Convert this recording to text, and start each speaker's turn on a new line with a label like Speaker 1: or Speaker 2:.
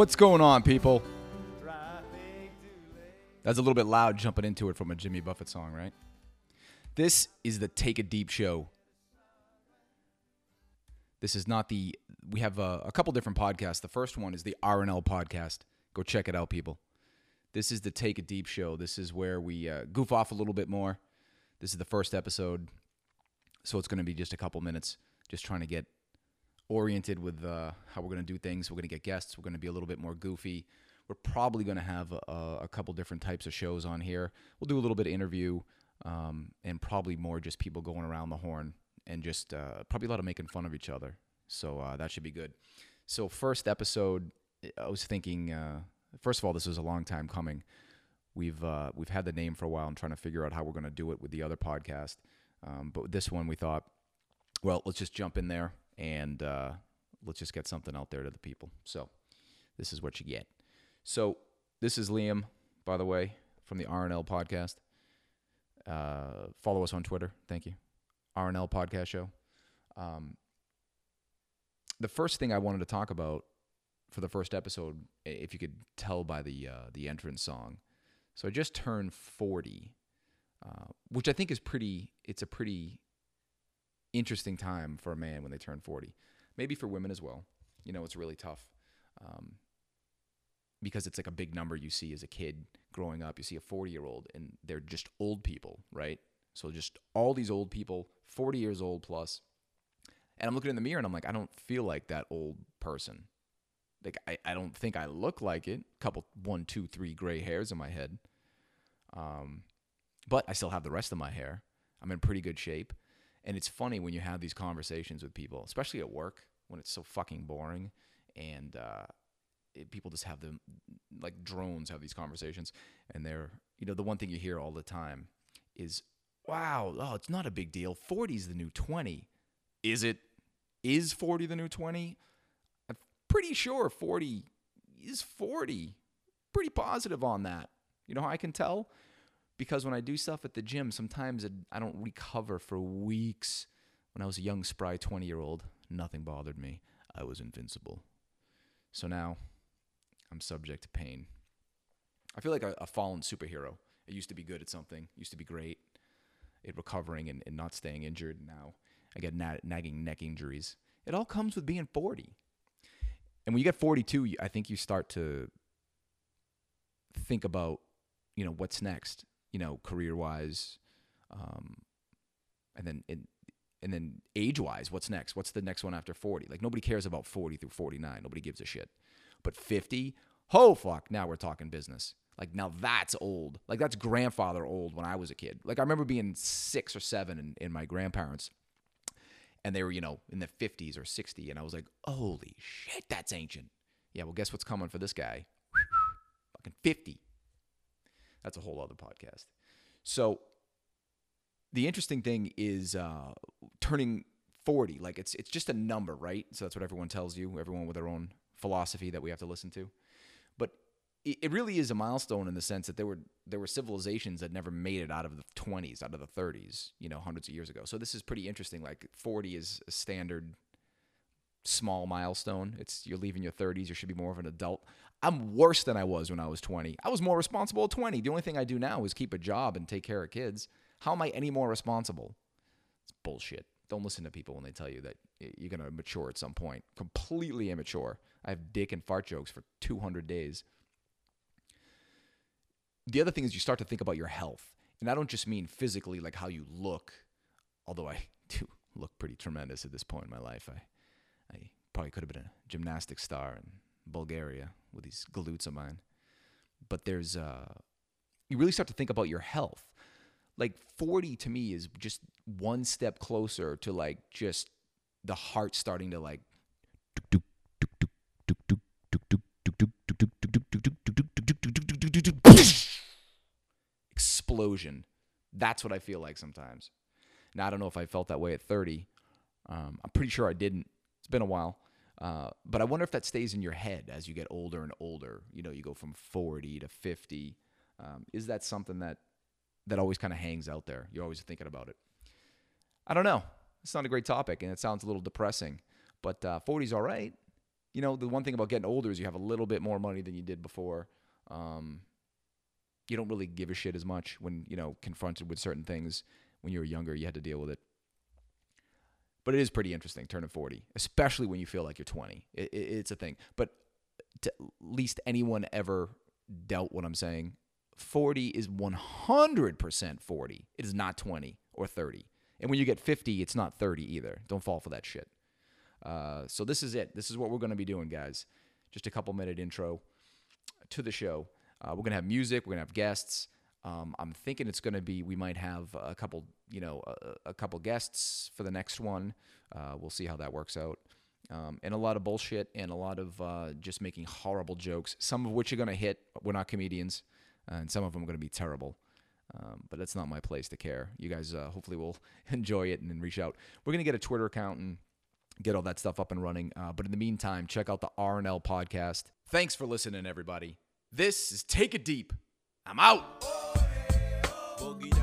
Speaker 1: What's going on, people? That's a little bit loud jumping into it from a Jimmy Buffett song, right? This is the Take It Deep show. This is not the. We have a, a couple different podcasts. The first one is the RNL podcast. Go check it out, people. This is the Take It Deep show. This is where we uh, goof off a little bit more. This is the first episode, so it's going to be just a couple minutes, just trying to get oriented with uh, how we're going to do things. We're going to get guests. We're going to be a little bit more goofy. We're probably going to have a, a couple different types of shows on here. We'll do a little bit of interview um, and probably more just people going around the horn and just uh, probably a lot of making fun of each other. So uh, that should be good. So first episode, I was thinking. Uh, first of all, this was a long time coming. We've uh, we've had the name for a while and trying to figure out how we're going to do it with the other podcast. Um, but this one, we thought, well, let's just jump in there and uh, let's just get something out there to the people. So this is what you get. So this is Liam, by the way, from the RNL podcast. Uh, follow us on Twitter. Thank you. RNL podcast show. Um, the first thing I wanted to talk about for the first episode, if you could tell by the uh, the entrance song, so I just turned forty, uh, which I think is pretty. It's a pretty interesting time for a man when they turn 40. Maybe for women as well. You know, it's really tough um, because it's like a big number you see as a kid growing up. You see a 40 year old and they're just old people, right? So just all these old people, 40 years old plus. And I'm looking in the mirror and I'm like, I don't feel like that old person. Like, I, I don't think I look like it. Couple, one, two, three gray hairs in my head. Um, but I still have the rest of my hair. I'm in pretty good shape. And it's funny when you have these conversations with people, especially at work, when it's so fucking boring, and uh, it, people just have them like drones have these conversations, and they're you know the one thing you hear all the time is, "Wow, oh, it's not a big deal. 40 is the new 20." Is it? Is 40 the new 20? I'm pretty sure 40 is 40. Pretty positive on that. You know how I can tell? Because when I do stuff at the gym, sometimes it, I don't recover for weeks. When I was a young, spry 20 year old, nothing bothered me. I was invincible. So now I'm subject to pain. I feel like a, a fallen superhero. I used to be good at something, used to be great at recovering and, and not staying injured. Now I get na- nagging neck injuries. It all comes with being 40. And when you get 42, I think you start to think about, you know, what's next you know, career wise, um, and then in, and then age wise, what's next? What's the next one after 40? Like nobody cares about 40 through 49. Nobody gives a shit. But 50, oh fuck, now we're talking business. Like now that's old. Like that's grandfather old when I was a kid. Like I remember being six or seven in, in my grandparents and they were, you know, in the 50s or 60. And I was like, holy shit, that's ancient. Yeah, well, guess what's coming for this guy? Fucking 50. That's a whole other podcast. So the interesting thing is uh, turning 40. Like it's it's just a number, right? So that's what everyone tells you. Everyone with their own philosophy that we have to listen to. But it, it really is a milestone in the sense that there were there were civilizations that never made it out of the 20s, out of the 30s, you know, hundreds of years ago. So this is pretty interesting. Like 40 is a standard small milestone. It's you're leaving your 30s, you should be more of an adult. I'm worse than I was when I was 20. I was more responsible at 20. The only thing I do now is keep a job and take care of kids. How am I any more responsible? It's bullshit. Don't listen to people when they tell you that you're going to mature at some point. Completely immature. I have dick and fart jokes for 200 days. The other thing is you start to think about your health. And I don't just mean physically, like how you look, although I do look pretty tremendous at this point in my life. I, probably could have been a gymnastic star in Bulgaria with these glutes of mine. But there's uh you really start to think about your health. Like 40 to me is just one step closer to like just the heart starting to like explosion. That's what I feel like sometimes. Now I don't know if I felt that way at 30. Um, I'm pretty sure I didn't. It's been a while. Uh, but I wonder if that stays in your head as you get older and older. You know, you go from 40 to 50. Um, is that something that that always kind of hangs out there? You're always thinking about it. I don't know. It's not a great topic, and it sounds a little depressing. But uh, 40's all right. you know, the one thing about getting older is you have a little bit more money than you did before. Um, you don't really give a shit as much when you know confronted with certain things. When you were younger, you had to deal with it. But it is pretty interesting turning 40, especially when you feel like you're 20. It, it, it's a thing. But to least anyone ever dealt what I'm saying, 40 is 100% 40. It is not 20 or 30. And when you get 50, it's not 30 either. Don't fall for that shit. Uh, so this is it. This is what we're going to be doing, guys. Just a couple minute intro to the show. Uh, we're going to have music. We're going to have guests. Um, I'm thinking it's going to be. We might have a couple, you know, a, a couple guests for the next one. Uh, we'll see how that works out. Um, and a lot of bullshit and a lot of uh, just making horrible jokes. Some of which are going to hit. We're not comedians, and some of them are going to be terrible. Um, but that's not my place to care. You guys uh, hopefully will enjoy it and then reach out. We're gonna get a Twitter account and get all that stuff up and running. Uh, but in the meantime, check out the RNL podcast. Thanks for listening, everybody. This is Take It Deep. I'm out. Boogie